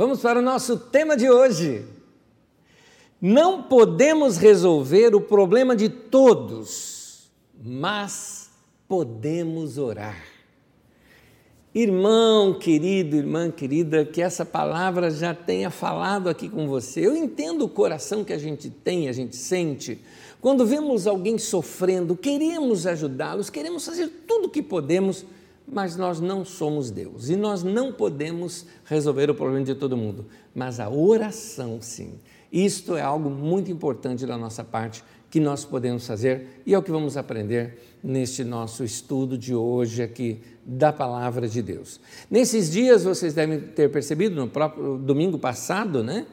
Vamos para o nosso tema de hoje. Não podemos resolver o problema de todos, mas podemos orar. Irmão querido, irmã querida, que essa palavra já tenha falado aqui com você. Eu entendo o coração que a gente tem, a gente sente. Quando vemos alguém sofrendo, queremos ajudá-los, queremos fazer tudo o que podemos mas nós não somos Deus e nós não podemos resolver o problema de todo mundo, mas a oração sim. Isto é algo muito importante da nossa parte que nós podemos fazer e é o que vamos aprender neste nosso estudo de hoje aqui da palavra de Deus. Nesses dias vocês devem ter percebido no próprio domingo passado, né?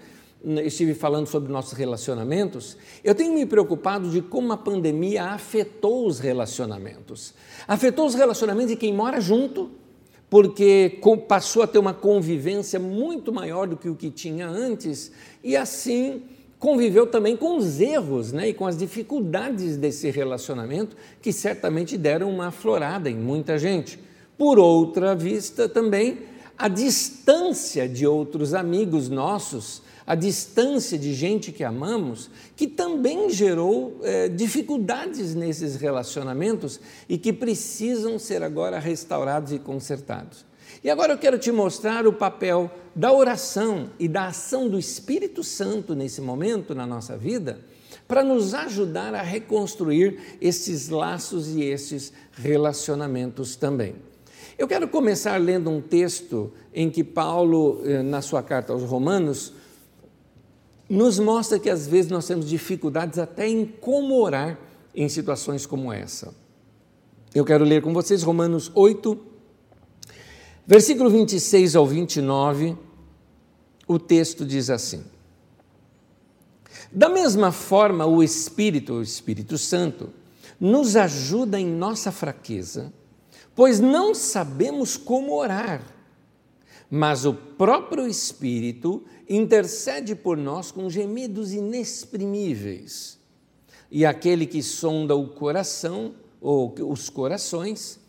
Estive falando sobre nossos relacionamentos, eu tenho me preocupado de como a pandemia afetou os relacionamentos. Afetou os relacionamentos de quem mora junto, porque passou a ter uma convivência muito maior do que o que tinha antes, e assim conviveu também com os erros né, e com as dificuldades desse relacionamento, que certamente deram uma aflorada em muita gente. Por outra vista, também a distância de outros amigos nossos a distância de gente que amamos, que também gerou é, dificuldades nesses relacionamentos e que precisam ser agora restaurados e consertados. E agora eu quero te mostrar o papel da oração e da ação do Espírito Santo nesse momento na nossa vida, para nos ajudar a reconstruir esses laços e esses relacionamentos também. Eu quero começar lendo um texto em que Paulo, eh, na sua carta aos Romanos, nos mostra que às vezes nós temos dificuldades até em como orar em situações como essa. Eu quero ler com vocês Romanos 8, versículo 26 ao 29. O texto diz assim: Da mesma forma, o Espírito, o Espírito Santo, nos ajuda em nossa fraqueza, pois não sabemos como orar, mas o próprio Espírito intercede por nós com gemidos inexprimíveis. E aquele que sonda o coração, ou os corações,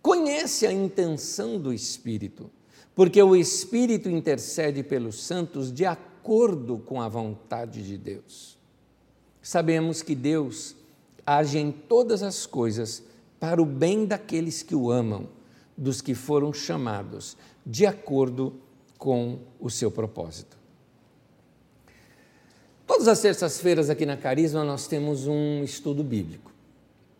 conhece a intenção do Espírito, porque o Espírito intercede pelos santos de acordo com a vontade de Deus. Sabemos que Deus age em todas as coisas para o bem daqueles que o amam, dos que foram chamados de acordo com o seu propósito. Todas as terças-feiras aqui na Carisma nós temos um estudo bíblico.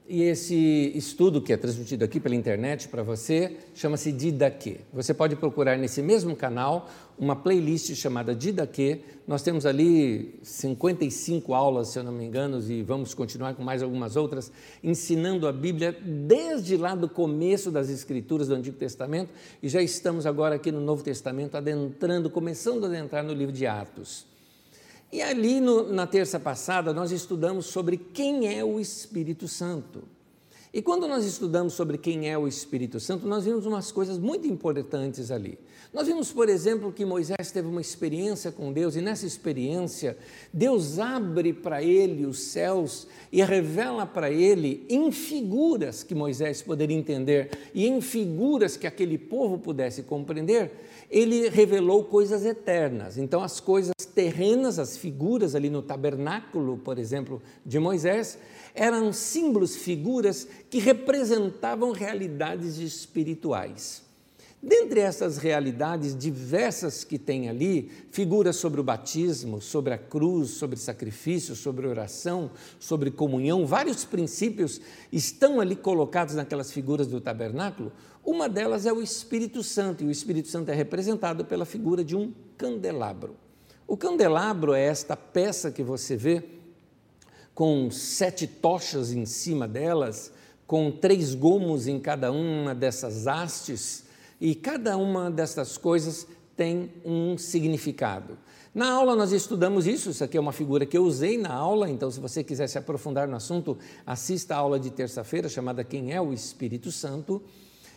E esse estudo que é transmitido aqui pela internet para você chama-se Didaquê. Você pode procurar nesse mesmo canal uma playlist chamada Didaquê. Nós temos ali 55 aulas, se eu não me engano, e vamos continuar com mais algumas outras, ensinando a Bíblia desde lá do começo das Escrituras do Antigo Testamento e já estamos agora aqui no Novo Testamento adentrando, começando a adentrar no livro de Atos. E ali no, na terça passada nós estudamos sobre quem é o Espírito Santo. E quando nós estudamos sobre quem é o Espírito Santo, nós vimos umas coisas muito importantes ali. Nós vimos, por exemplo, que Moisés teve uma experiência com Deus, e nessa experiência, Deus abre para ele os céus e revela para ele, em figuras que Moisés poderia entender e em figuras que aquele povo pudesse compreender, ele revelou coisas eternas. Então, as coisas terrenas, as figuras ali no tabernáculo, por exemplo, de Moisés, eram símbolos, figuras que representavam realidades espirituais. Dentre essas realidades diversas que tem ali, figuras sobre o batismo, sobre a cruz, sobre sacrifício, sobre oração, sobre comunhão, vários princípios estão ali colocados naquelas figuras do tabernáculo. Uma delas é o Espírito Santo, e o Espírito Santo é representado pela figura de um candelabro. O candelabro é esta peça que você vê com sete tochas em cima delas, com três gomos em cada uma dessas hastes e cada uma dessas coisas tem um significado. Na aula nós estudamos isso, isso aqui é uma figura que eu usei na aula, então se você quiser se aprofundar no assunto, assista a aula de terça-feira chamada Quem é o Espírito Santo.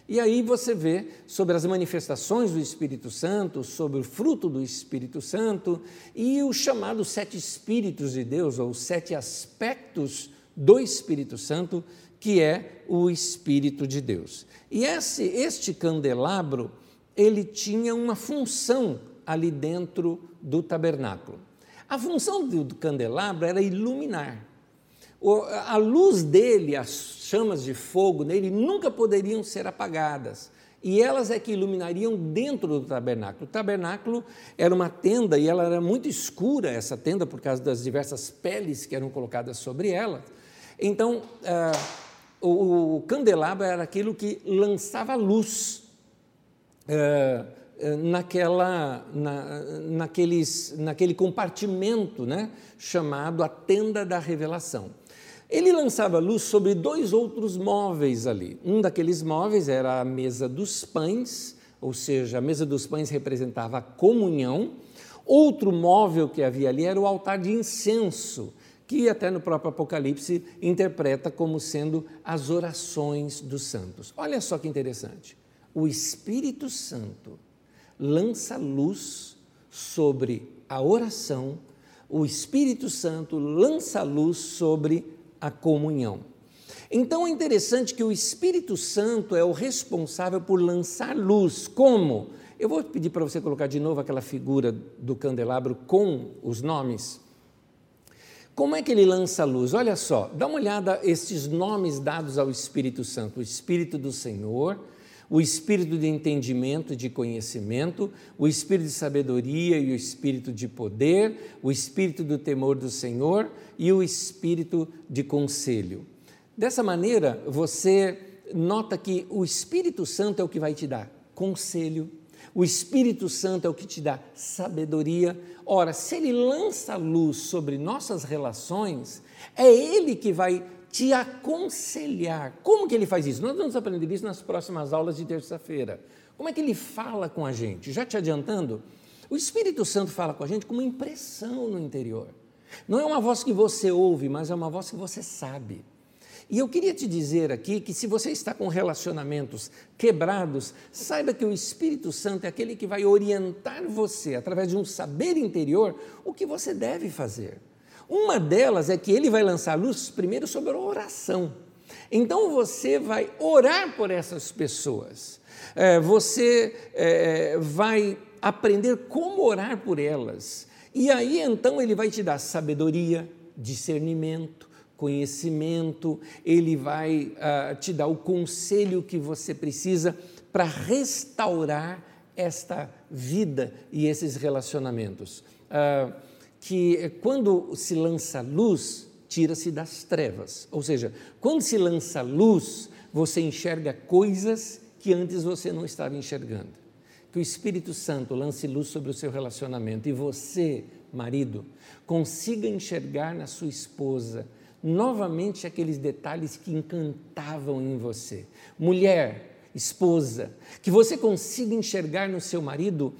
E aí você vê sobre as manifestações do Espírito Santo, sobre o fruto do Espírito Santo e os chamados sete Espíritos de Deus, ou sete aspectos do Espírito Santo, que é o Espírito de Deus. E esse, este candelabro, ele tinha uma função ali dentro do tabernáculo. A função do candelabro era iluminar. A luz dele, as chamas de fogo nele, nunca poderiam ser apagadas. E elas é que iluminariam dentro do tabernáculo. O tabernáculo era uma tenda e ela era muito escura, essa tenda, por causa das diversas peles que eram colocadas sobre ela. Então, ah, o, o, candelabro era aquilo que lançava luz. Ah, naquela, na, naqueles, naquele compartimento né, chamado a tenda da revelação. Ele lançava luz sobre dois outros móveis ali. Um daqueles móveis era a mesa dos pães, ou seja, a mesa dos pães representava a comunhão. Outro móvel que havia ali era o altar de incenso, que até no próprio Apocalipse interpreta como sendo as orações dos santos. Olha só que interessante. O Espírito Santo lança luz sobre a oração, o Espírito Santo lança luz sobre a comunhão. Então é interessante que o Espírito Santo é o responsável por lançar luz. Como? Eu vou pedir para você colocar de novo aquela figura do candelabro com os nomes. Como é que ele lança luz? Olha só, dá uma olhada estes nomes dados ao Espírito Santo: o Espírito do Senhor, o espírito de entendimento de conhecimento, o espírito de sabedoria e o espírito de poder, o espírito do temor do Senhor e o espírito de conselho. Dessa maneira, você nota que o Espírito Santo é o que vai te dar conselho, o Espírito Santo é o que te dá sabedoria. Ora, se ele lança luz sobre nossas relações, é ele que vai te aconselhar. Como que ele faz isso? Nós vamos aprender isso nas próximas aulas de terça-feira. Como é que ele fala com a gente? Já te adiantando, o Espírito Santo fala com a gente com uma impressão no interior. Não é uma voz que você ouve, mas é uma voz que você sabe. E eu queria te dizer aqui que se você está com relacionamentos quebrados, saiba que o Espírito Santo é aquele que vai orientar você, através de um saber interior, o que você deve fazer. Uma delas é que ele vai lançar luz primeiro sobre a oração. Então você vai orar por essas pessoas, é, você é, vai aprender como orar por elas. E aí então ele vai te dar sabedoria, discernimento, conhecimento, ele vai uh, te dar o conselho que você precisa para restaurar esta vida e esses relacionamentos. Uh, que quando se lança luz, tira-se das trevas. Ou seja, quando se lança luz, você enxerga coisas que antes você não estava enxergando. Que o Espírito Santo lance luz sobre o seu relacionamento e você, marido, consiga enxergar na sua esposa novamente aqueles detalhes que encantavam em você. Mulher, esposa, que você consiga enxergar no seu marido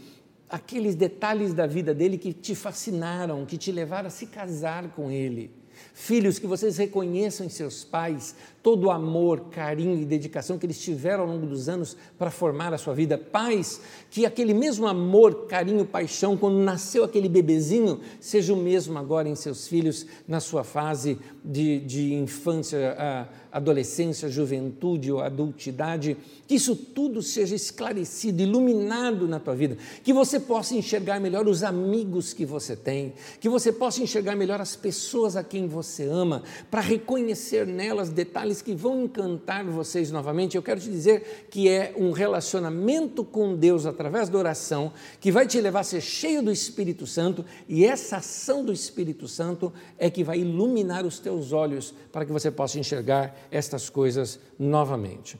aqueles detalhes da vida dele que te fascinaram, que te levaram a se casar com ele. Filhos, que vocês reconheçam em seus pais todo o amor, carinho e dedicação que eles tiveram ao longo dos anos para formar a sua vida. Pais, que aquele mesmo amor, carinho, paixão, quando nasceu aquele bebezinho, seja o mesmo agora em seus filhos, na sua fase de, de infância, adolescência, juventude ou adultidade. Que isso tudo seja esclarecido, iluminado na tua vida. Que você possa enxergar melhor os amigos que você tem, que você possa enxergar melhor as pessoas a quem você ama, para reconhecer nelas detalhes detalhes que vão encantar vocês novamente. Eu quero te dizer que é um relacionamento com Deus através da oração que vai te levar a ser cheio do Espírito Santo e essa ação do Espírito Santo é que vai iluminar os teus olhos para que você possa enxergar estas coisas novamente.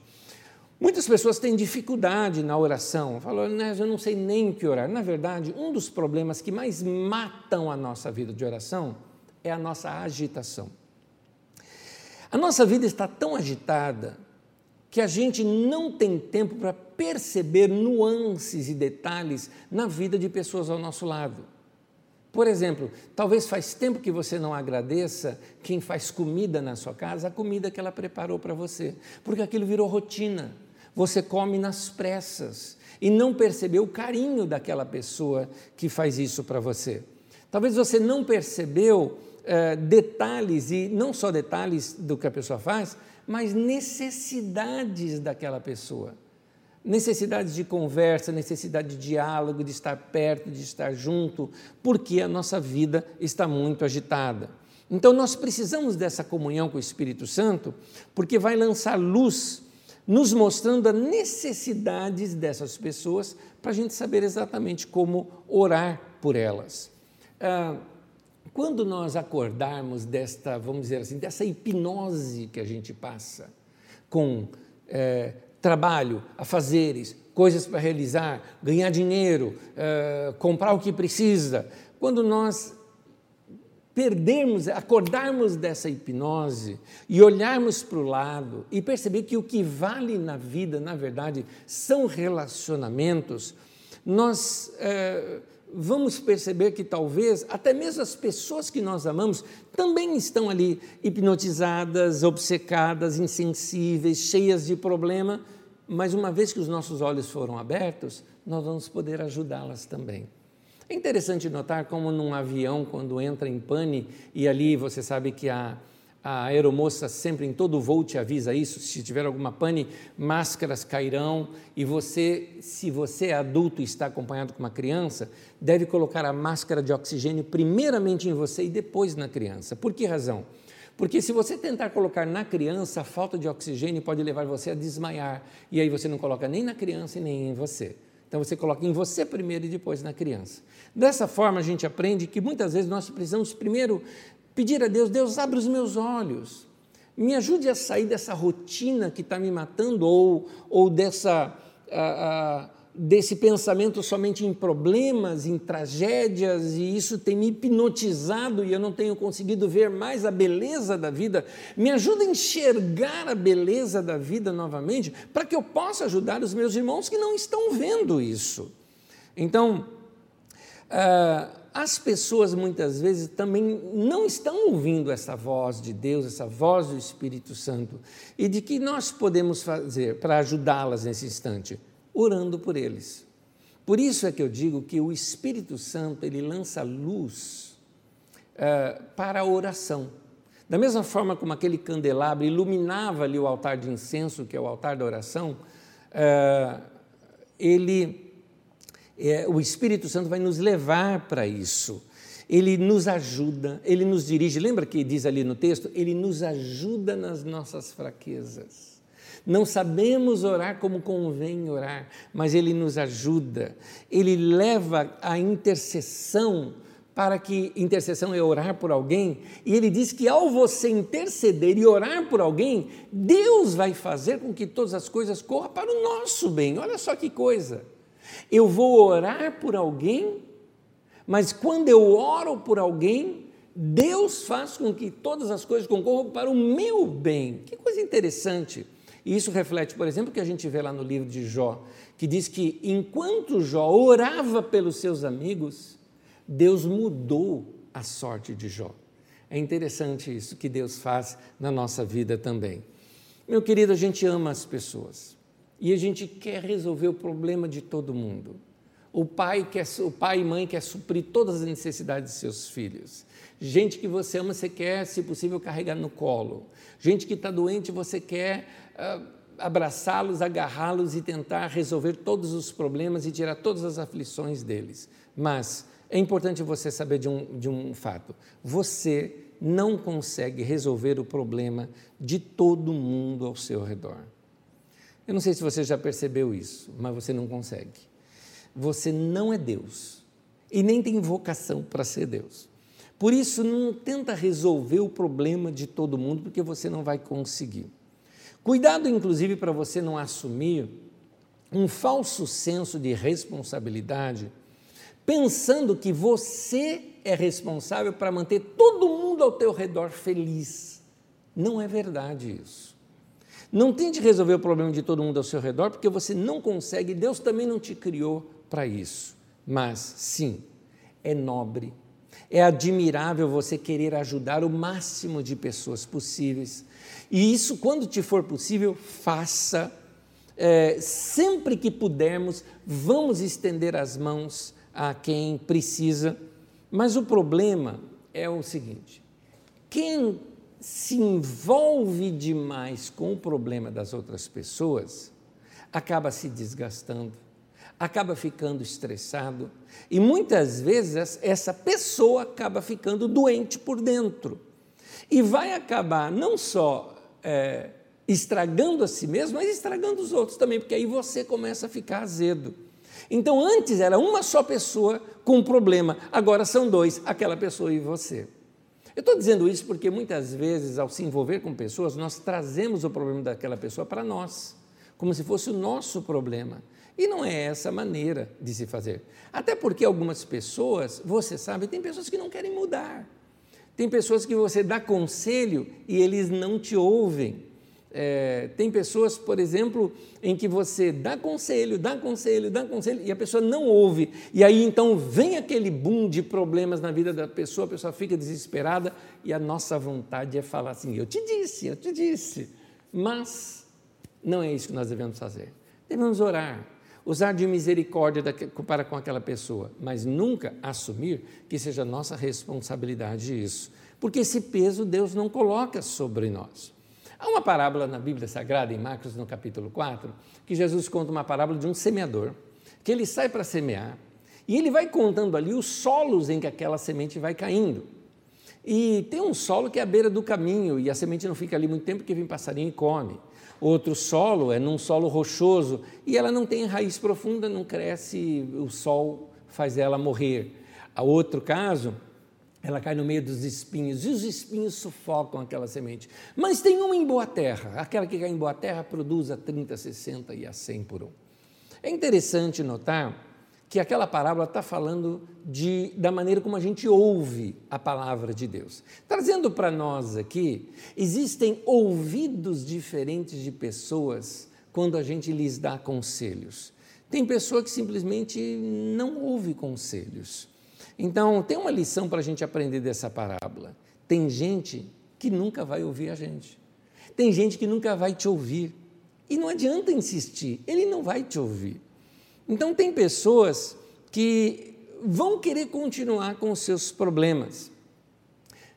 Muitas pessoas têm dificuldade na oração, falam, né, eu não sei nem o que orar. Na verdade, um dos problemas que mais matam a nossa vida de oração é a nossa agitação. A nossa vida está tão agitada que a gente não tem tempo para perceber nuances e detalhes na vida de pessoas ao nosso lado. Por exemplo, talvez faz tempo que você não agradeça quem faz comida na sua casa, a comida que ela preparou para você, porque aquilo virou rotina. Você come nas pressas e não percebeu o carinho daquela pessoa que faz isso para você. Talvez você não percebeu eh, detalhes, e não só detalhes do que a pessoa faz, mas necessidades daquela pessoa. necessidades de conversa, necessidade de diálogo, de estar perto, de estar junto, porque a nossa vida está muito agitada. Então nós precisamos dessa comunhão com o Espírito Santo, porque vai lançar luz, nos mostrando as necessidades dessas pessoas, para a gente saber exatamente como orar por elas. Ah, quando nós acordarmos desta, vamos dizer assim, dessa hipnose que a gente passa, com é, trabalho, afazeres, coisas para realizar, ganhar dinheiro, é, comprar o que precisa, quando nós perdermos, acordarmos dessa hipnose e olharmos para o lado e perceber que o que vale na vida, na verdade, são relacionamentos, nós é, vamos perceber que talvez até mesmo as pessoas que nós amamos também estão ali hipnotizadas, obcecadas, insensíveis, cheias de problema, mas uma vez que os nossos olhos foram abertos, nós vamos poder ajudá-las também. É interessante notar como num avião, quando entra em pane, e ali você sabe que a, a aeromoça sempre em todo voo te avisa isso, se tiver alguma pane, máscaras cairão e você, se você é adulto e está acompanhado com uma criança, deve colocar a máscara de oxigênio primeiramente em você e depois na criança. Por que razão? Porque se você tentar colocar na criança, a falta de oxigênio pode levar você a desmaiar, e aí você não coloca nem na criança e nem em você. Então você coloca em você primeiro e depois na criança. Dessa forma a gente aprende que muitas vezes nós precisamos primeiro pedir a Deus: Deus, abre os meus olhos, me ajude a sair dessa rotina que está me matando ou, ou dessa. Uh, uh, desse pensamento somente em problemas, em tragédias, e isso tem me hipnotizado e eu não tenho conseguido ver mais a beleza da vida. Me ajuda a enxergar a beleza da vida novamente, para que eu possa ajudar os meus irmãos que não estão vendo isso. Então, uh, as pessoas muitas vezes também não estão ouvindo essa voz de Deus, essa voz do Espírito Santo, e de que nós podemos fazer para ajudá-las nesse instante orando por eles. Por isso é que eu digo que o Espírito Santo ele lança luz uh, para a oração. Da mesma forma como aquele candelabro iluminava ali o altar de incenso, que é o altar da oração, uh, ele, é, o Espírito Santo vai nos levar para isso. Ele nos ajuda, ele nos dirige. Lembra que diz ali no texto? Ele nos ajuda nas nossas fraquezas. Não sabemos orar como convém orar, mas Ele nos ajuda. Ele leva a intercessão para que intercessão é orar por alguém, e ele diz que ao você interceder e orar por alguém, Deus vai fazer com que todas as coisas corram para o nosso bem. Olha só que coisa. Eu vou orar por alguém, mas quando eu oro por alguém, Deus faz com que todas as coisas concorram para o meu bem. Que coisa interessante. E isso reflete, por exemplo, o que a gente vê lá no livro de Jó, que diz que enquanto Jó orava pelos seus amigos, Deus mudou a sorte de Jó. É interessante isso que Deus faz na nossa vida também. Meu querido, a gente ama as pessoas e a gente quer resolver o problema de todo mundo. O pai, quer, o pai e mãe quer suprir todas as necessidades de seus filhos. Gente que você ama, você quer, se possível, carregar no colo. Gente que está doente, você quer uh, abraçá-los, agarrá-los e tentar resolver todos os problemas e tirar todas as aflições deles. Mas é importante você saber de um, de um fato: você não consegue resolver o problema de todo mundo ao seu redor. Eu não sei se você já percebeu isso, mas você não consegue. Você não é Deus e nem tem vocação para ser Deus. Por isso, não tenta resolver o problema de todo mundo, porque você não vai conseguir. Cuidado, inclusive, para você não assumir um falso senso de responsabilidade, pensando que você é responsável para manter todo mundo ao teu redor feliz. Não é verdade isso. Não tente resolver o problema de todo mundo ao seu redor, porque você não consegue, Deus também não te criou para isso. Mas, sim, é nobre, é admirável você querer ajudar o máximo de pessoas possíveis e isso, quando te for possível, faça. É, sempre que pudermos, vamos estender as mãos a quem precisa. Mas o problema é o seguinte: quem se envolve demais com o problema das outras pessoas acaba se desgastando, acaba ficando estressado e muitas vezes essa pessoa acaba ficando doente por dentro e vai acabar não só é, estragando a si mesmo, mas estragando os outros também, porque aí você começa a ficar azedo. Então, antes era uma só pessoa com um problema, agora são dois, aquela pessoa e você. Eu estou dizendo isso porque muitas vezes, ao se envolver com pessoas, nós trazemos o problema daquela pessoa para nós, como se fosse o nosso problema. E não é essa a maneira de se fazer. Até porque algumas pessoas, você sabe, tem pessoas que não querem mudar. Tem pessoas que você dá conselho e eles não te ouvem. É, tem pessoas, por exemplo, em que você dá conselho, dá conselho, dá conselho e a pessoa não ouve. E aí então vem aquele boom de problemas na vida da pessoa, a pessoa fica desesperada e a nossa vontade é falar assim: Eu te disse, eu te disse. Mas não é isso que nós devemos fazer. Devemos orar, usar de misericórdia para com aquela pessoa, mas nunca assumir que seja nossa responsabilidade isso, porque esse peso Deus não coloca sobre nós. Há uma parábola na Bíblia Sagrada, em Marcos, no capítulo 4, que Jesus conta uma parábola de um semeador, que ele sai para semear e ele vai contando ali os solos em que aquela semente vai caindo. E tem um solo que é à beira do caminho e a semente não fica ali muito tempo porque vem passarinho e come. Outro solo é num solo rochoso e ela não tem raiz profunda, não cresce, o sol faz ela morrer. A outro caso ela cai no meio dos espinhos e os espinhos sufocam aquela semente. Mas tem uma em boa terra, aquela que cai em boa terra produz a 30, 60 e a 100 por um. É interessante notar que aquela parábola está falando de, da maneira como a gente ouve a palavra de Deus. Trazendo para nós aqui, existem ouvidos diferentes de pessoas quando a gente lhes dá conselhos. Tem pessoa que simplesmente não ouve conselhos. Então, tem uma lição para a gente aprender dessa parábola. Tem gente que nunca vai ouvir a gente. Tem gente que nunca vai te ouvir. E não adianta insistir, ele não vai te ouvir. Então, tem pessoas que vão querer continuar com os seus problemas.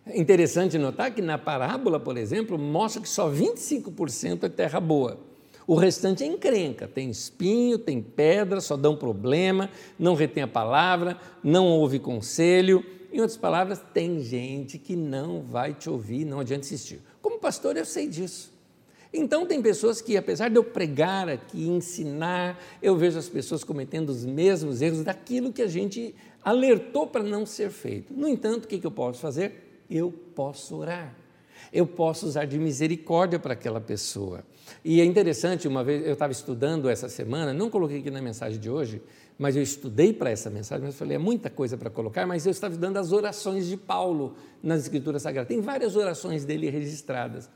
É interessante notar que na parábola, por exemplo, mostra que só 25% é terra boa. O restante é encrenca, tem espinho, tem pedra, só dão problema, não retém a palavra, não ouve conselho. Em outras palavras, tem gente que não vai te ouvir, não adianta insistir. Como pastor, eu sei disso. Então, tem pessoas que, apesar de eu pregar aqui, ensinar, eu vejo as pessoas cometendo os mesmos erros daquilo que a gente alertou para não ser feito. No entanto, o que eu posso fazer? Eu posso orar. Eu posso usar de misericórdia para aquela pessoa. E é interessante, uma vez eu estava estudando essa semana, não coloquei aqui na mensagem de hoje, mas eu estudei para essa mensagem, mas falei, é muita coisa para colocar, mas eu estava estudando as orações de Paulo nas Escrituras Sagradas. Tem várias orações dele registradas.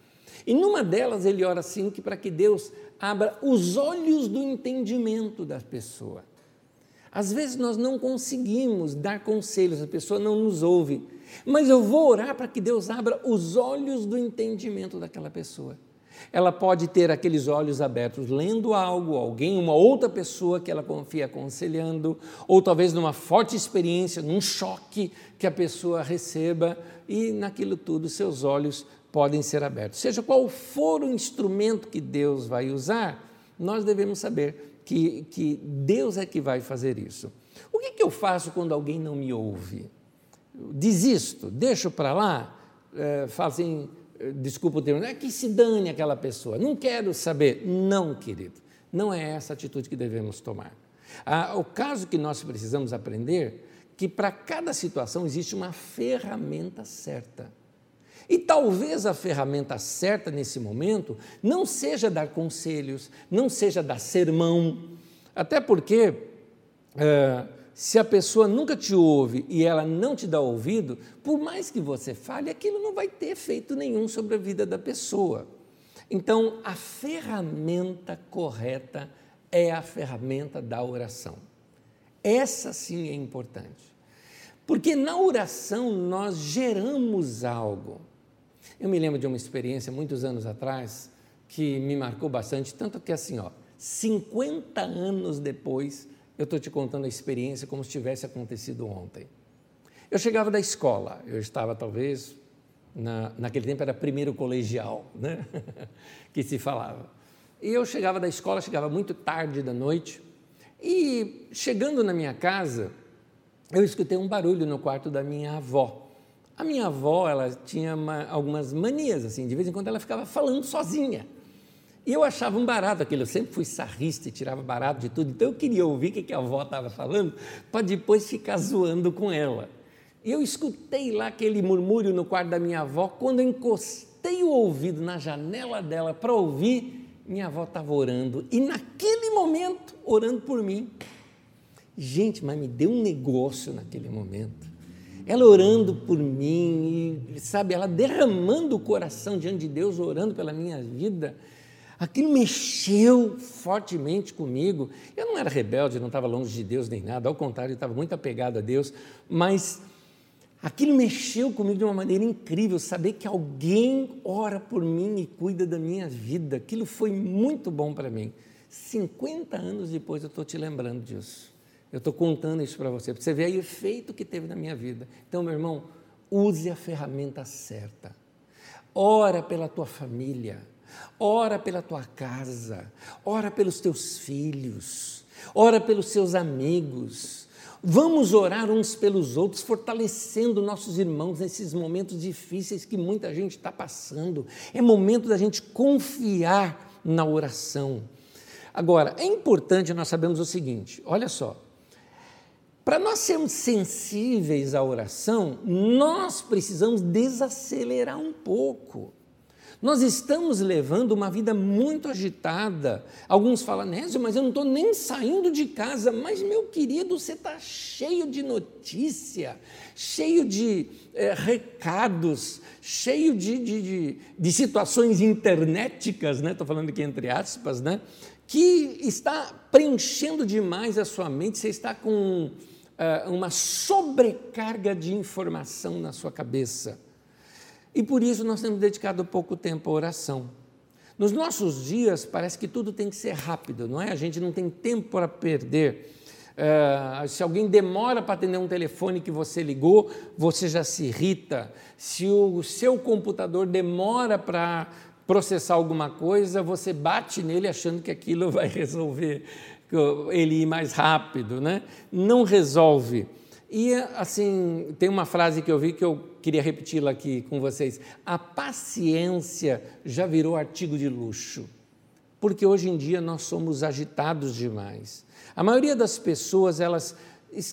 E numa delas ele ora assim que para que Deus abra os olhos do entendimento da pessoa. Às vezes nós não conseguimos dar conselhos, a pessoa não nos ouve, mas eu vou orar para que Deus abra os olhos do entendimento daquela pessoa. Ela pode ter aqueles olhos abertos lendo algo, alguém, uma outra pessoa que ela confia aconselhando, ou talvez numa forte experiência, num choque que a pessoa receba, e naquilo tudo seus olhos podem ser abertos. Seja qual for o instrumento que Deus vai usar, nós devemos saber que, que Deus é que vai fazer isso. O que, que eu faço quando alguém não me ouve? Desisto, deixo para lá, é, falo assim, desculpa o termo, é que se dane aquela pessoa, não quero saber. Não, querido, não é essa atitude que devemos tomar. Ah, o caso que nós precisamos aprender que para cada situação existe uma ferramenta certa. E talvez a ferramenta certa nesse momento não seja dar conselhos, não seja dar sermão, até porque é, se a pessoa nunca te ouve e ela não te dá ouvido, por mais que você fale, aquilo não vai ter efeito nenhum sobre a vida da pessoa. Então, a ferramenta correta é a ferramenta da oração. Essa sim é importante. Porque na oração nós geramos algo. Eu me lembro de uma experiência muitos anos atrás que me marcou bastante, tanto que assim, ó, 50 anos depois, eu estou te contando a experiência como se tivesse acontecido ontem. Eu chegava da escola, eu estava talvez, na, naquele tempo era primeiro colegial, né? que se falava. E eu chegava da escola, chegava muito tarde da noite, e chegando na minha casa, eu escutei um barulho no quarto da minha avó. A minha avó, ela tinha uma, algumas manias, assim, de vez em quando ela ficava falando sozinha. E eu achava um barato aquilo, eu sempre fui sarrista e tirava barato de tudo, então eu queria ouvir o que a avó estava falando para depois ficar zoando com ela. E eu escutei lá aquele murmúrio no quarto da minha avó, quando eu encostei o ouvido na janela dela para ouvir, minha avó estava orando, e naquele momento, orando por mim. Gente, mas me deu um negócio naquele momento ela orando por mim, e, sabe, ela derramando o coração diante de Deus, orando pela minha vida. Aquilo mexeu fortemente comigo. Eu não era rebelde, não estava longe de Deus nem nada, ao contrário, estava muito apegado a Deus, mas aquilo mexeu comigo de uma maneira incrível, saber que alguém ora por mim e cuida da minha vida. Aquilo foi muito bom para mim. 50 anos depois eu estou te lembrando disso. Eu estou contando isso para você, para você ver o efeito que teve na minha vida. Então, meu irmão, use a ferramenta certa. Ora pela tua família, ora pela tua casa, ora pelos teus filhos, ora pelos seus amigos. Vamos orar uns pelos outros, fortalecendo nossos irmãos nesses momentos difíceis que muita gente está passando. É momento da gente confiar na oração. Agora, é importante nós sabemos o seguinte: olha só, para nós sermos sensíveis à oração, nós precisamos desacelerar um pouco. Nós estamos levando uma vida muito agitada. Alguns falam, Nésio, mas eu não estou nem saindo de casa. Mas, meu querido, você está cheio de notícia, cheio de é, recados, cheio de, de, de, de situações internéticas, né? Estou falando aqui entre aspas, né? Que está preenchendo demais a sua mente. Você está com uh, uma sobrecarga de informação na sua cabeça. E por isso nós temos dedicado pouco tempo à oração. Nos nossos dias, parece que tudo tem que ser rápido, não é? A gente não tem tempo para perder. Uh, se alguém demora para atender um telefone que você ligou, você já se irrita. Se o seu computador demora para processar alguma coisa, você bate nele achando que aquilo vai resolver ele ir mais rápido, né? Não resolve. E assim, tem uma frase que eu vi que eu queria repeti-la aqui com vocês. A paciência já virou artigo de luxo. Porque hoje em dia nós somos agitados demais. A maioria das pessoas, elas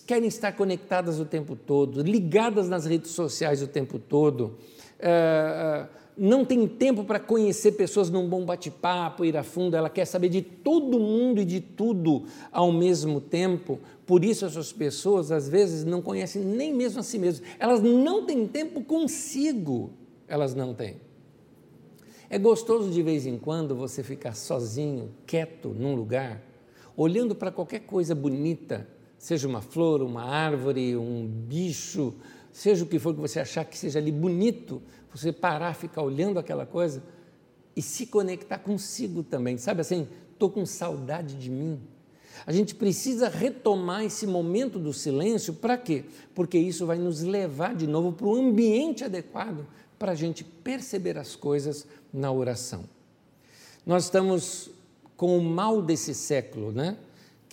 querem estar conectadas o tempo todo, ligadas nas redes sociais o tempo todo. É, não tem tempo para conhecer pessoas num bom bate-papo, ir a fundo, ela quer saber de todo mundo e de tudo ao mesmo tempo. Por isso, essas pessoas, às vezes, não conhecem nem mesmo a si mesmas. Elas não têm tempo consigo, elas não têm. É gostoso de vez em quando você ficar sozinho, quieto, num lugar, olhando para qualquer coisa bonita, seja uma flor, uma árvore, um bicho, seja o que for que você achar que seja ali bonito, você parar, ficar olhando aquela coisa e se conectar consigo também. Sabe assim, estou com saudade de mim. A gente precisa retomar esse momento do silêncio, para quê? Porque isso vai nos levar de novo para o ambiente adequado para a gente perceber as coisas na oração. Nós estamos com o mal desse século, né?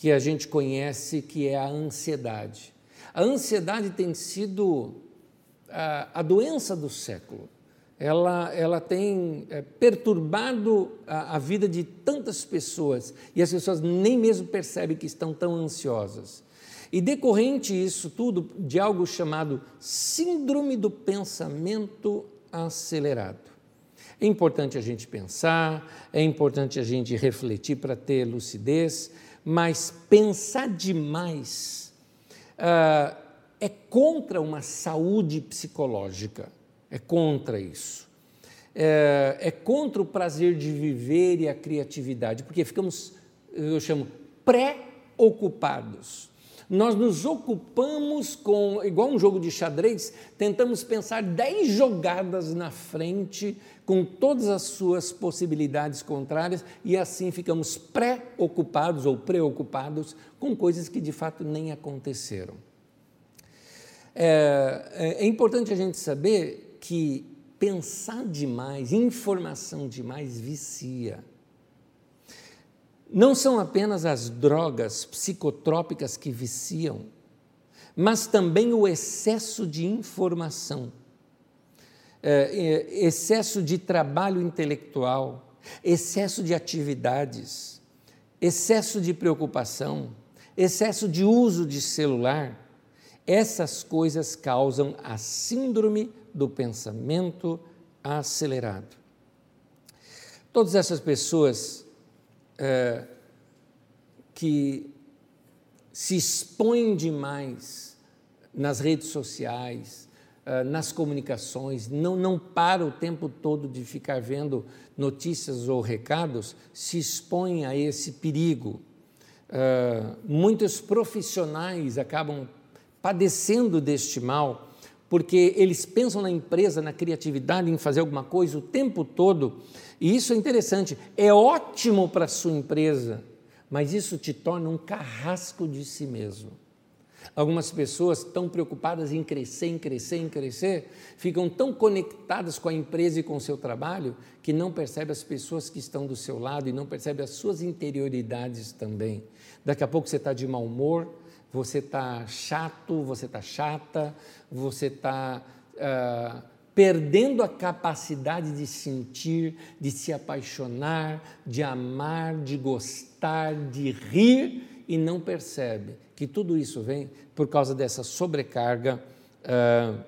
que a gente conhece, que é a ansiedade. A ansiedade tem sido a, a doença do século. Ela, ela tem é, perturbado a, a vida de tantas pessoas e as pessoas nem mesmo percebem que estão tão ansiosas. E decorrente isso tudo de algo chamado síndrome do pensamento acelerado. É importante a gente pensar, é importante a gente refletir para ter lucidez, mas pensar demais ah, é contra uma saúde psicológica, é contra isso. É, é, contra o prazer de viver e a criatividade, porque ficamos, eu chamo, pré-ocupados. Nós nos ocupamos com, igual um jogo de xadrez, tentamos pensar dez jogadas na frente, com todas as suas possibilidades contrárias, e assim ficamos pré-ocupados ou preocupados com coisas que de fato nem aconteceram. É, é, é importante a gente saber que pensar demais, informação demais vicia. Não são apenas as drogas psicotrópicas que viciam, mas também o excesso de informação, é, é, excesso de trabalho intelectual, excesso de atividades, excesso de preocupação, excesso de uso de celular. Essas coisas causam a síndrome do pensamento acelerado. Todas essas pessoas é, que se expõem demais nas redes sociais, é, nas comunicações, não, não para o tempo todo de ficar vendo notícias ou recados, se expõem a esse perigo. Uh, muitos profissionais acabam padecendo deste mal, porque eles pensam na empresa, na criatividade, em fazer alguma coisa o tempo todo, e isso é interessante, é ótimo para a sua empresa, mas isso te torna um carrasco de si mesmo. Algumas pessoas tão preocupadas em crescer, em crescer, em crescer, ficam tão conectadas com a empresa e com o seu trabalho que não percebem as pessoas que estão do seu lado e não percebem as suas interioridades também. Daqui a pouco você está de mau humor, você está chato, você está chata, você está uh, perdendo a capacidade de sentir, de se apaixonar, de amar, de gostar, de rir e não percebe que tudo isso vem por causa dessa sobrecarga uh,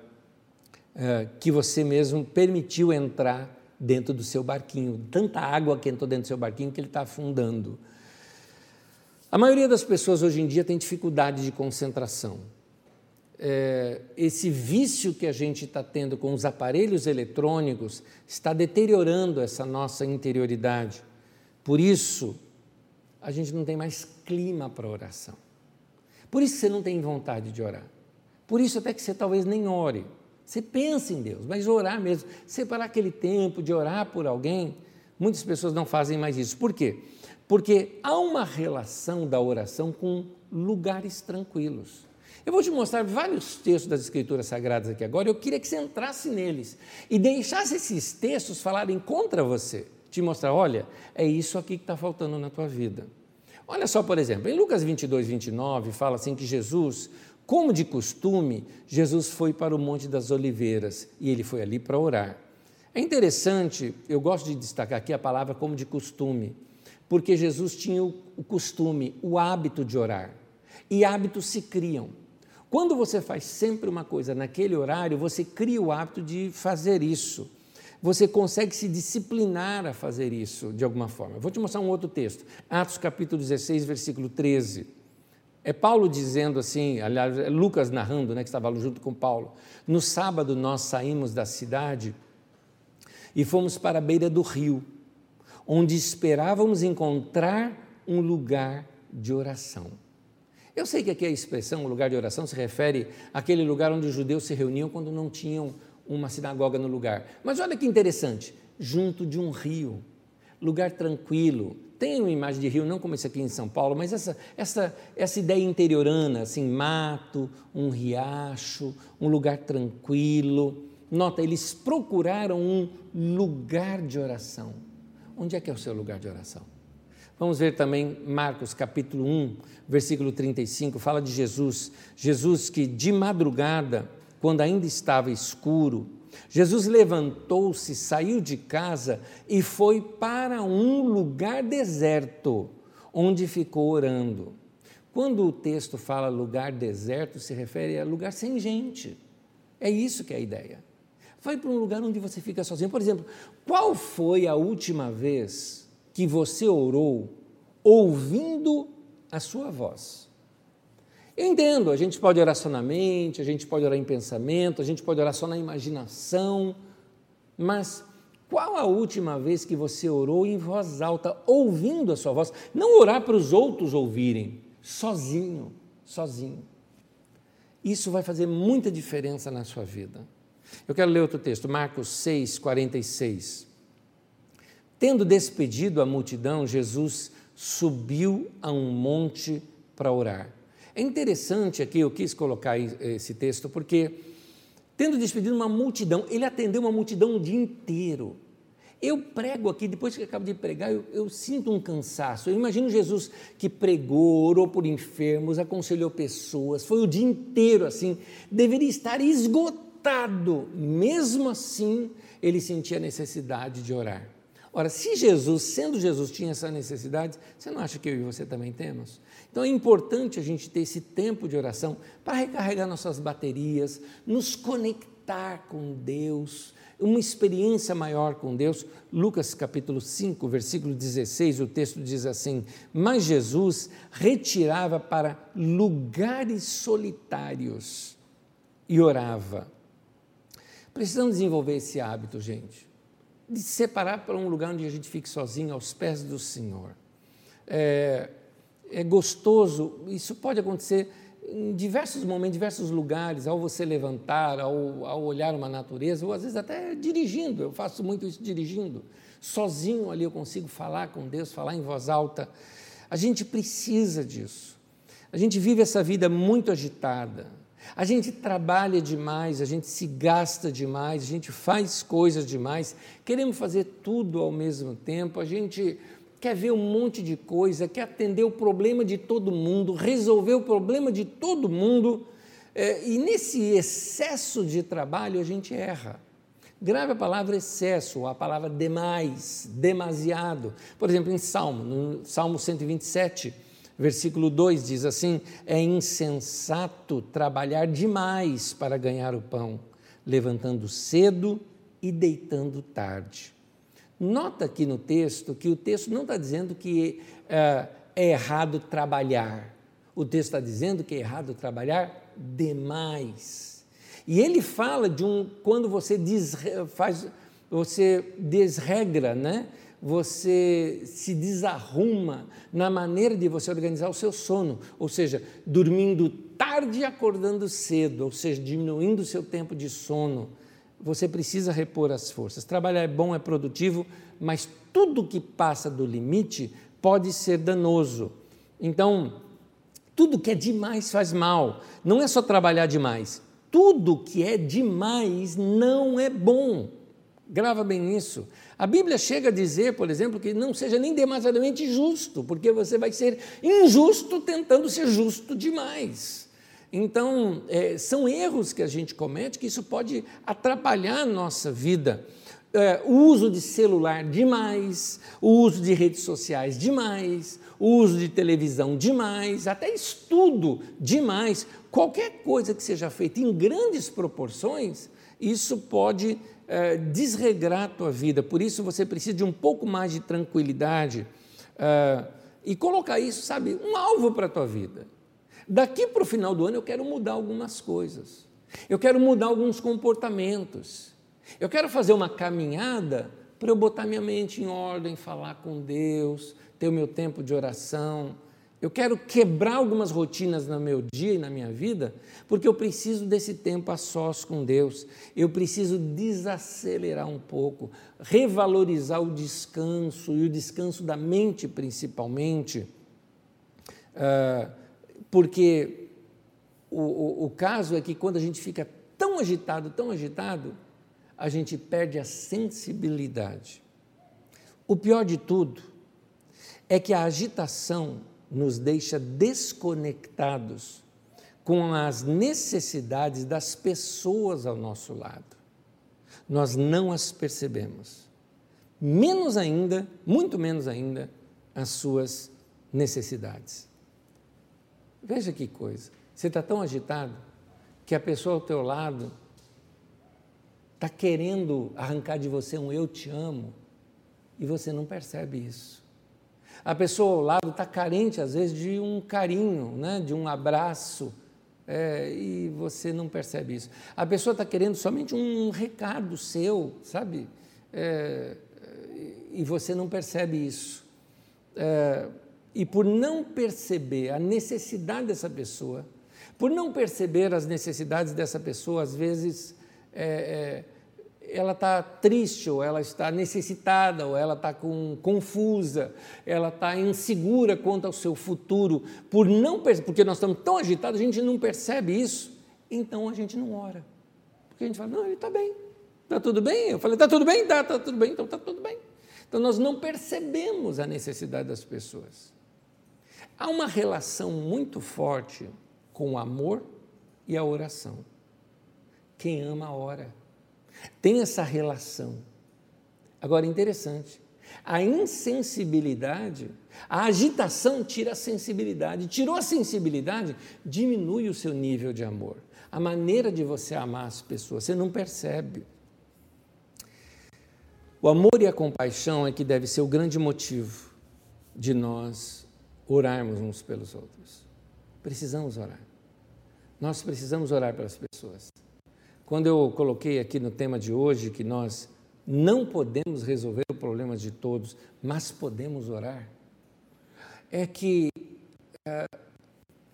uh, que você mesmo permitiu entrar dentro do seu barquinho. Tanta água que entrou dentro do seu barquinho que ele está afundando. A maioria das pessoas hoje em dia tem dificuldade de concentração. É, esse vício que a gente está tendo com os aparelhos eletrônicos está deteriorando essa nossa interioridade. Por isso, a gente não tem mais clima para oração. Por isso você não tem vontade de orar. Por isso até que você talvez nem ore. Você pensa em Deus, mas orar mesmo, separar aquele tempo de orar por alguém, muitas pessoas não fazem mais isso. Por quê? Porque há uma relação da oração com lugares tranquilos. Eu vou te mostrar vários textos das Escrituras Sagradas aqui agora. Eu queria que você entrasse neles e deixasse esses textos falarem contra você. Te mostrar, olha, é isso aqui que está faltando na tua vida. Olha só, por exemplo, em Lucas 22, 29, fala assim que Jesus, como de costume, Jesus foi para o Monte das Oliveiras e ele foi ali para orar. É interessante, eu gosto de destacar aqui a palavra como de costume porque Jesus tinha o costume, o hábito de orar. E hábitos se criam. Quando você faz sempre uma coisa naquele horário, você cria o hábito de fazer isso. Você consegue se disciplinar a fazer isso de alguma forma. Vou te mostrar um outro texto. Atos capítulo 16, versículo 13. É Paulo dizendo assim, aliás, é Lucas narrando, né, que estava junto com Paulo. No sábado nós saímos da cidade e fomos para a beira do rio onde esperávamos encontrar um lugar de oração. Eu sei que aqui a expressão lugar de oração se refere àquele lugar onde os judeus se reuniam quando não tinham uma sinagoga no lugar. Mas olha que interessante, junto de um rio, lugar tranquilo. Tem uma imagem de rio, não como esse aqui em São Paulo, mas essa, essa, essa ideia interiorana, assim, mato, um riacho, um lugar tranquilo. Nota, eles procuraram um lugar de oração. Onde é que é o seu lugar de oração? Vamos ver também Marcos capítulo 1, versículo 35, fala de Jesus. Jesus que de madrugada, quando ainda estava escuro, Jesus levantou-se, saiu de casa e foi para um lugar deserto, onde ficou orando. Quando o texto fala lugar deserto, se refere a lugar sem gente. É isso que é a ideia. Vai para um lugar onde você fica sozinho. Por exemplo, qual foi a última vez que você orou ouvindo a sua voz? Eu entendo, a gente pode orar só na mente, a gente pode orar em pensamento, a gente pode orar só na imaginação, mas qual a última vez que você orou em voz alta, ouvindo a sua voz? Não orar para os outros ouvirem, sozinho, sozinho. Isso vai fazer muita diferença na sua vida. Eu quero ler outro texto, Marcos 6, 46. Tendo despedido a multidão, Jesus subiu a um monte para orar. É interessante aqui, eu quis colocar esse texto, porque, tendo despedido uma multidão, ele atendeu uma multidão o dia inteiro. eu prego aqui, depois que acabo de pregar, eu, eu, sinto um cansaço. Eu imagino Jesus que pregou, orou por enfermos, aconselhou pessoas, foi o dia inteiro assim, deveria estar esgotado. Mesmo assim, ele sentia a necessidade de orar. Ora, se Jesus, sendo Jesus, tinha essa necessidade, você não acha que eu e você também temos? Então é importante a gente ter esse tempo de oração para recarregar nossas baterias, nos conectar com Deus, uma experiência maior com Deus. Lucas capítulo 5, versículo 16, o texto diz assim: Mas Jesus retirava para lugares solitários e orava. Precisamos desenvolver esse hábito, gente, de separar para um lugar onde a gente fique sozinho, aos pés do Senhor. É, é gostoso, isso pode acontecer em diversos momentos, diversos lugares, ao você levantar, ao, ao olhar uma natureza, ou às vezes até dirigindo, eu faço muito isso dirigindo. Sozinho ali eu consigo falar com Deus, falar em voz alta. A gente precisa disso. A gente vive essa vida muito agitada. A gente trabalha demais, a gente se gasta demais, a gente faz coisas demais, queremos fazer tudo ao mesmo tempo, a gente quer ver um monte de coisa, quer atender o problema de todo mundo, resolver o problema de todo mundo, é, e nesse excesso de trabalho a gente erra. Grave a palavra excesso, a palavra demais, demasiado. Por exemplo, em Salmo, no Salmo 127, versículo 2 diz assim: É insensato trabalhar demais para ganhar o pão, levantando cedo e deitando tarde. Nota aqui no texto que o texto não está dizendo que é, é errado trabalhar. O texto está dizendo que é errado trabalhar demais. E ele fala de um quando você desre, faz, você desregra, né? Você se desarruma na maneira de você organizar o seu sono, ou seja, dormindo tarde e acordando cedo, ou seja, diminuindo o seu tempo de sono você precisa repor as forças. Trabalhar é bom, é produtivo, mas tudo que passa do limite pode ser danoso. Então, tudo que é demais faz mal. Não é só trabalhar demais. Tudo que é demais não é bom. Grava bem isso. A Bíblia chega a dizer, por exemplo, que não seja nem demasiadamente justo, porque você vai ser injusto tentando ser justo demais. Então, é, são erros que a gente comete que isso pode atrapalhar a nossa vida. É, o uso de celular demais, o uso de redes sociais demais, o uso de televisão demais, até estudo demais, qualquer coisa que seja feita em grandes proporções, isso pode é, desregrar a tua vida. Por isso você precisa de um pouco mais de tranquilidade é, e colocar isso, sabe, um alvo para a tua vida. Daqui para o final do ano eu quero mudar algumas coisas. Eu quero mudar alguns comportamentos. Eu quero fazer uma caminhada para eu botar minha mente em ordem, falar com Deus, ter o meu tempo de oração. Eu quero quebrar algumas rotinas no meu dia e na minha vida, porque eu preciso desse tempo a sós com Deus. Eu preciso desacelerar um pouco, revalorizar o descanso e o descanso da mente, principalmente. Uh, porque o, o, o caso é que quando a gente fica tão agitado, tão agitado, a gente perde a sensibilidade. O pior de tudo é que a agitação nos deixa desconectados com as necessidades das pessoas ao nosso lado. Nós não as percebemos. Menos ainda, muito menos ainda, as suas necessidades. Veja que coisa. Você está tão agitado que a pessoa ao teu lado está querendo arrancar de você um eu te amo e você não percebe isso. A pessoa ao lado está carente, às vezes, de um carinho, né? de um abraço, é, e você não percebe isso. A pessoa está querendo somente um recado seu, sabe? É, e você não percebe isso. É, e por não perceber a necessidade dessa pessoa, por não perceber as necessidades dessa pessoa, às vezes é, é, ela está triste, ou ela está necessitada, ou ela está confusa, ela está insegura quanto ao seu futuro, por não porque nós estamos tão agitados, a gente não percebe isso, então a gente não ora. Porque a gente fala, não, ele está bem, Está tudo bem? Eu falei: Está tudo bem? Está tá tudo bem, então está tudo bem. Então nós não percebemos a necessidade das pessoas. Há uma relação muito forte com o amor e a oração. Quem ama, ora. Tem essa relação. Agora, interessante, a insensibilidade, a agitação tira a sensibilidade. Tirou a sensibilidade, diminui o seu nível de amor. A maneira de você amar as pessoas, você não percebe. O amor e a compaixão é que deve ser o grande motivo de nós orarmos uns pelos outros. Precisamos orar. Nós precisamos orar pelas pessoas. Quando eu coloquei aqui no tema de hoje que nós não podemos resolver o problema de todos, mas podemos orar, é que uh,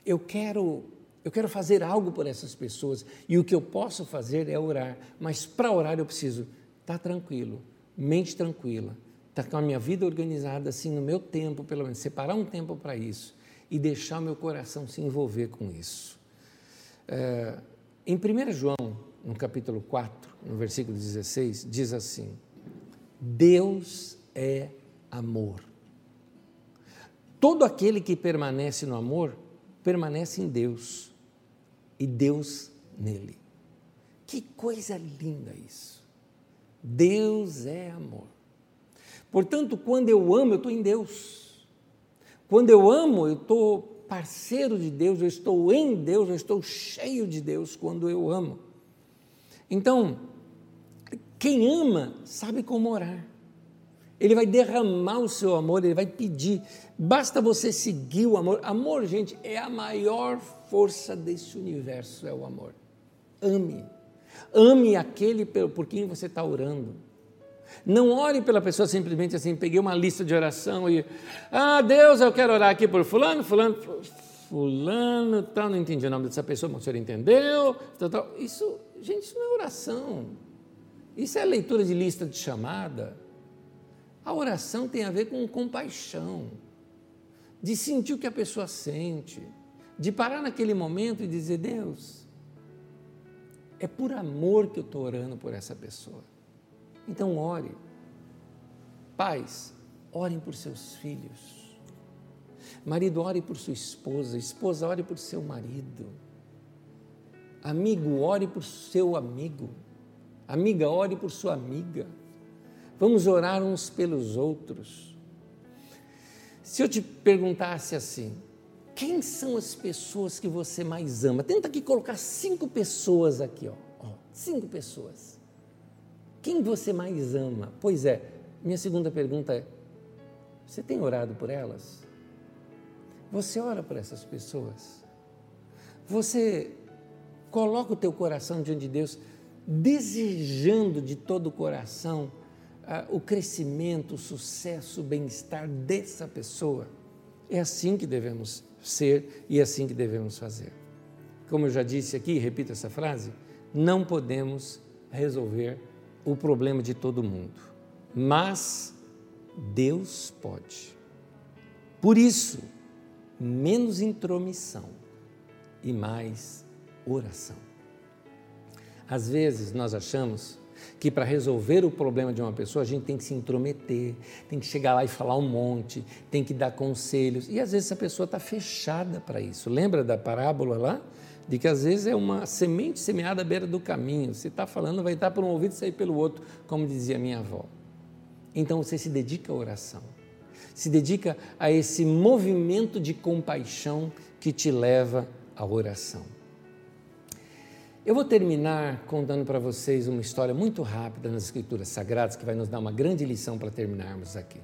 eu quero eu quero fazer algo por essas pessoas e o que eu posso fazer é orar, mas para orar eu preciso estar tá tranquilo, mente tranquila, estar tá com a minha vida organizada assim no meu tempo, pelo menos separar um tempo para isso e deixar meu coração se envolver com isso. É, em 1 João, no capítulo 4, no versículo 16, diz assim: Deus é amor. Todo aquele que permanece no amor, permanece em Deus e Deus nele. Que coisa linda isso! Deus é amor. Portanto, quando eu amo, eu estou em Deus. Quando eu amo, eu estou parceiro de Deus, eu estou em Deus, eu estou cheio de Deus quando eu amo. Então, quem ama sabe como orar. Ele vai derramar o seu amor, ele vai pedir. Basta você seguir o amor. Amor, gente, é a maior força desse universo, é o amor. Ame. Ame aquele por quem você está orando. Não ore pela pessoa simplesmente assim, peguei uma lista de oração e, ah, Deus, eu quero orar aqui por fulano, fulano, fulano, tal, não entendi o nome dessa pessoa, mas o senhor entendeu, tal, tal. Isso, gente, isso não é oração. Isso é leitura de lista de chamada. A oração tem a ver com compaixão, de sentir o que a pessoa sente, de parar naquele momento e dizer: Deus, é por amor que eu estou orando por essa pessoa. Então, ore. Pais, orem por seus filhos. Marido, ore por sua esposa. Esposa, ore por seu marido. Amigo, ore por seu amigo. Amiga, ore por sua amiga. Vamos orar uns pelos outros. Se eu te perguntasse assim, quem são as pessoas que você mais ama? Tenta aqui colocar cinco pessoas aqui, ó. ó cinco pessoas. Quem você mais ama? Pois é, minha segunda pergunta é: você tem orado por elas? Você ora por essas pessoas? Você coloca o teu coração diante de Deus, desejando de todo o coração uh, o crescimento, o sucesso, o bem-estar dessa pessoa? É assim que devemos ser e é assim que devemos fazer. Como eu já disse aqui, repito essa frase: não podemos resolver o problema de todo mundo, mas Deus pode. Por isso, menos intromissão e mais oração. Às vezes nós achamos que para resolver o problema de uma pessoa a gente tem que se intrometer, tem que chegar lá e falar um monte, tem que dar conselhos. E às vezes a pessoa está fechada para isso. Lembra da parábola lá? de que às vezes é uma semente semeada à beira do caminho. Você está falando, vai estar por um ouvido e sair pelo outro, como dizia minha avó. Então você se dedica à oração, se dedica a esse movimento de compaixão que te leva à oração. Eu vou terminar contando para vocês uma história muito rápida nas Escrituras Sagradas que vai nos dar uma grande lição para terminarmos aqui.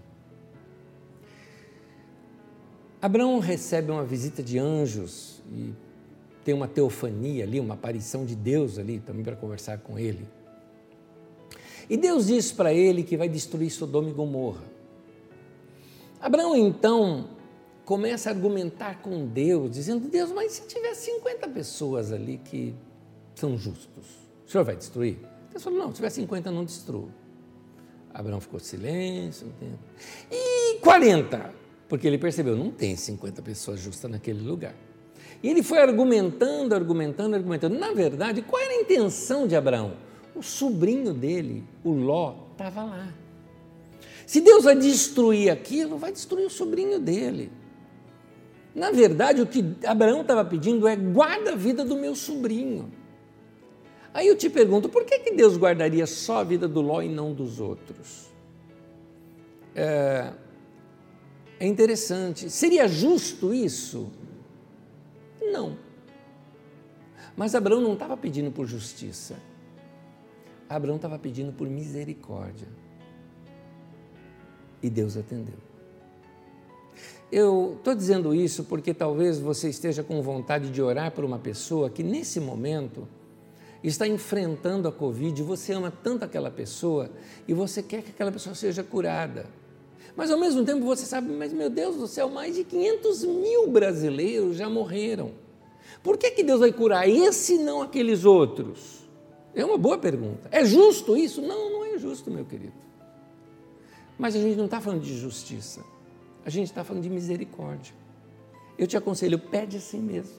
Abraão recebe uma visita de anjos e tem uma teofania ali, uma aparição de Deus ali também para conversar com ele. E Deus diz para ele que vai destruir Sodoma e Gomorra. Abraão então começa a argumentar com Deus, dizendo: Deus, mas se tiver 50 pessoas ali que são justos, o senhor vai destruir? Deus falou: Não, se tiver 50, não destruo. Abraão ficou silêncio um tempo. E 40, porque ele percebeu: não tem 50 pessoas justas naquele lugar. E ele foi argumentando, argumentando, argumentando. Na verdade, qual era a intenção de Abraão? o sobrinho dele, o Ló, estava lá. Se Deus vai destruir aquilo, vai destruir o sobrinho dele. Na verdade, o que Abraão estava pedindo é: guarda a vida do meu sobrinho. Aí eu te pergunto, por que, que Deus guardaria só a vida do Ló e não dos outros? É, é interessante. Seria justo isso? Não. Mas Abraão não estava pedindo por justiça. Abraão estava pedindo por misericórdia. E Deus atendeu. Eu estou dizendo isso porque talvez você esteja com vontade de orar por uma pessoa que nesse momento está enfrentando a Covid, você ama tanto aquela pessoa e você quer que aquela pessoa seja curada. Mas ao mesmo tempo você sabe, mas meu Deus do céu, mais de 500 mil brasileiros já morreram. Por que, que Deus vai curar esse e não aqueles outros? É uma boa pergunta. É justo isso? Não, não é justo, meu querido. Mas a gente não está falando de justiça. A gente está falando de misericórdia. Eu te aconselho, pede assim mesmo.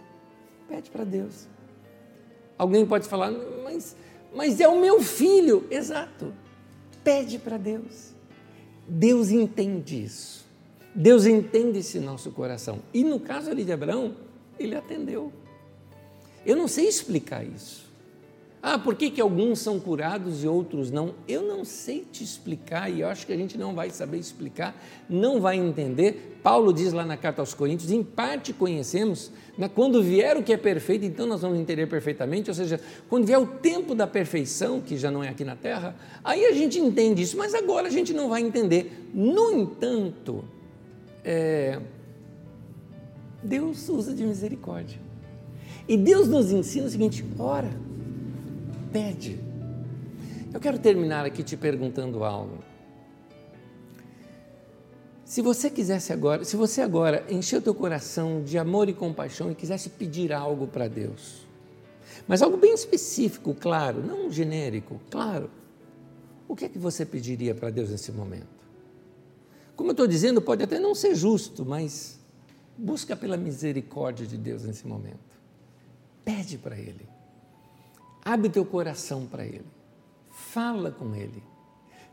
Pede para Deus. Alguém pode falar, mas, mas é o meu filho. Exato. Pede para Deus. Deus entende isso. Deus entende esse nosso coração. E no caso ali de Abraão, ele atendeu. Eu não sei explicar isso. Ah, por que, que alguns são curados e outros não? Eu não sei te explicar e eu acho que a gente não vai saber explicar, não vai entender. Paulo diz lá na carta aos Coríntios: em parte conhecemos, né? quando vier o que é perfeito, então nós vamos entender perfeitamente. Ou seja, quando vier o tempo da perfeição, que já não é aqui na terra, aí a gente entende isso, mas agora a gente não vai entender. No entanto, é... Deus usa de misericórdia. E Deus nos ensina o seguinte: ora pede. Eu quero terminar aqui te perguntando algo. Se você quisesse agora, se você agora encher o teu coração de amor e compaixão e quisesse pedir algo para Deus, mas algo bem específico, claro, não genérico, claro, o que é que você pediria para Deus nesse momento? Como eu estou dizendo, pode até não ser justo, mas busca pela misericórdia de Deus nesse momento. Pede para Ele. Abre teu coração para Ele. Fala com Ele.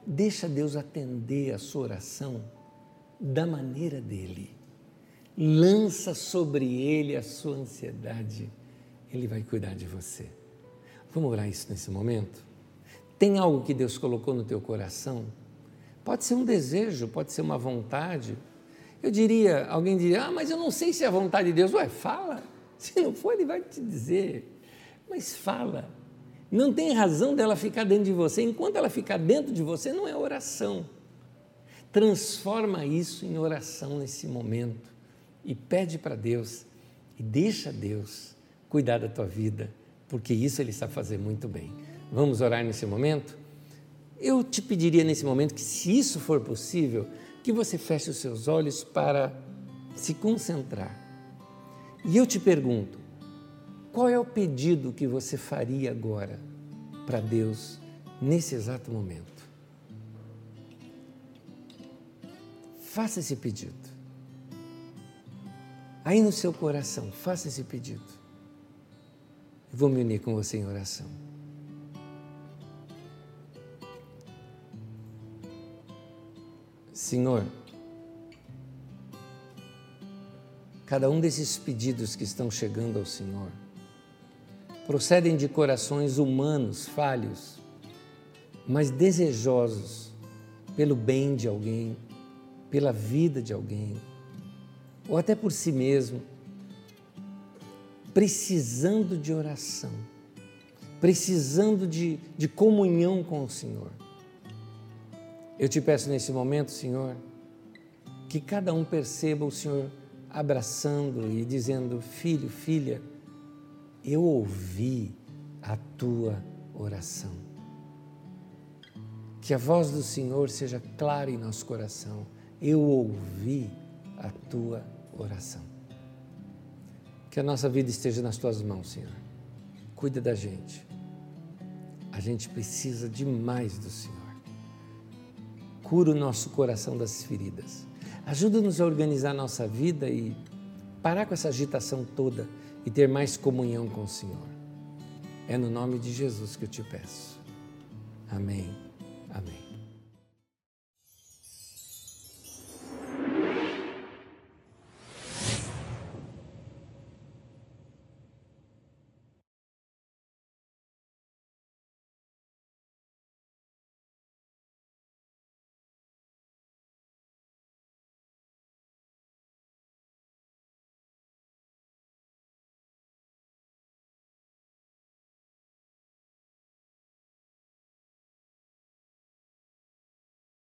Deixa Deus atender a sua oração da maneira dele. Lança sobre Ele a sua ansiedade. Ele vai cuidar de você. Vamos orar isso nesse momento? Tem algo que Deus colocou no teu coração? Pode ser um desejo, pode ser uma vontade. Eu diria, alguém diria, ah, mas eu não sei se é a vontade de Deus. Ué, fala. Se não for, Ele vai te dizer. Mas fala. Não tem razão dela ficar dentro de você. Enquanto ela ficar dentro de você, não é oração. Transforma isso em oração nesse momento e pede para Deus e deixa Deus cuidar da tua vida, porque isso Ele sabe fazer muito bem. Vamos orar nesse momento? Eu te pediria nesse momento que, se isso for possível, que você feche os seus olhos para se concentrar. E eu te pergunto: qual é o pedido que você faria agora para Deus nesse exato momento? Faça esse pedido. Aí no seu coração, faça esse pedido. Eu vou me unir com você em oração. Senhor, cada um desses pedidos que estão chegando ao Senhor, procedem de corações humanos, falhos, mas desejosos pelo bem de alguém, pela vida de alguém, ou até por si mesmo, precisando de oração, precisando de, de comunhão com o Senhor. Eu te peço nesse momento, Senhor, que cada um perceba o Senhor abraçando e dizendo: Filho, filha, eu ouvi a tua oração. Que a voz do Senhor seja clara em nosso coração. Eu ouvi a tua oração. Que a nossa vida esteja nas tuas mãos, Senhor. Cuida da gente. A gente precisa demais do Senhor. Cura o nosso coração das feridas. Ajuda-nos a organizar nossa vida e parar com essa agitação toda e ter mais comunhão com o Senhor. É no nome de Jesus que eu te peço. Amém. Amém.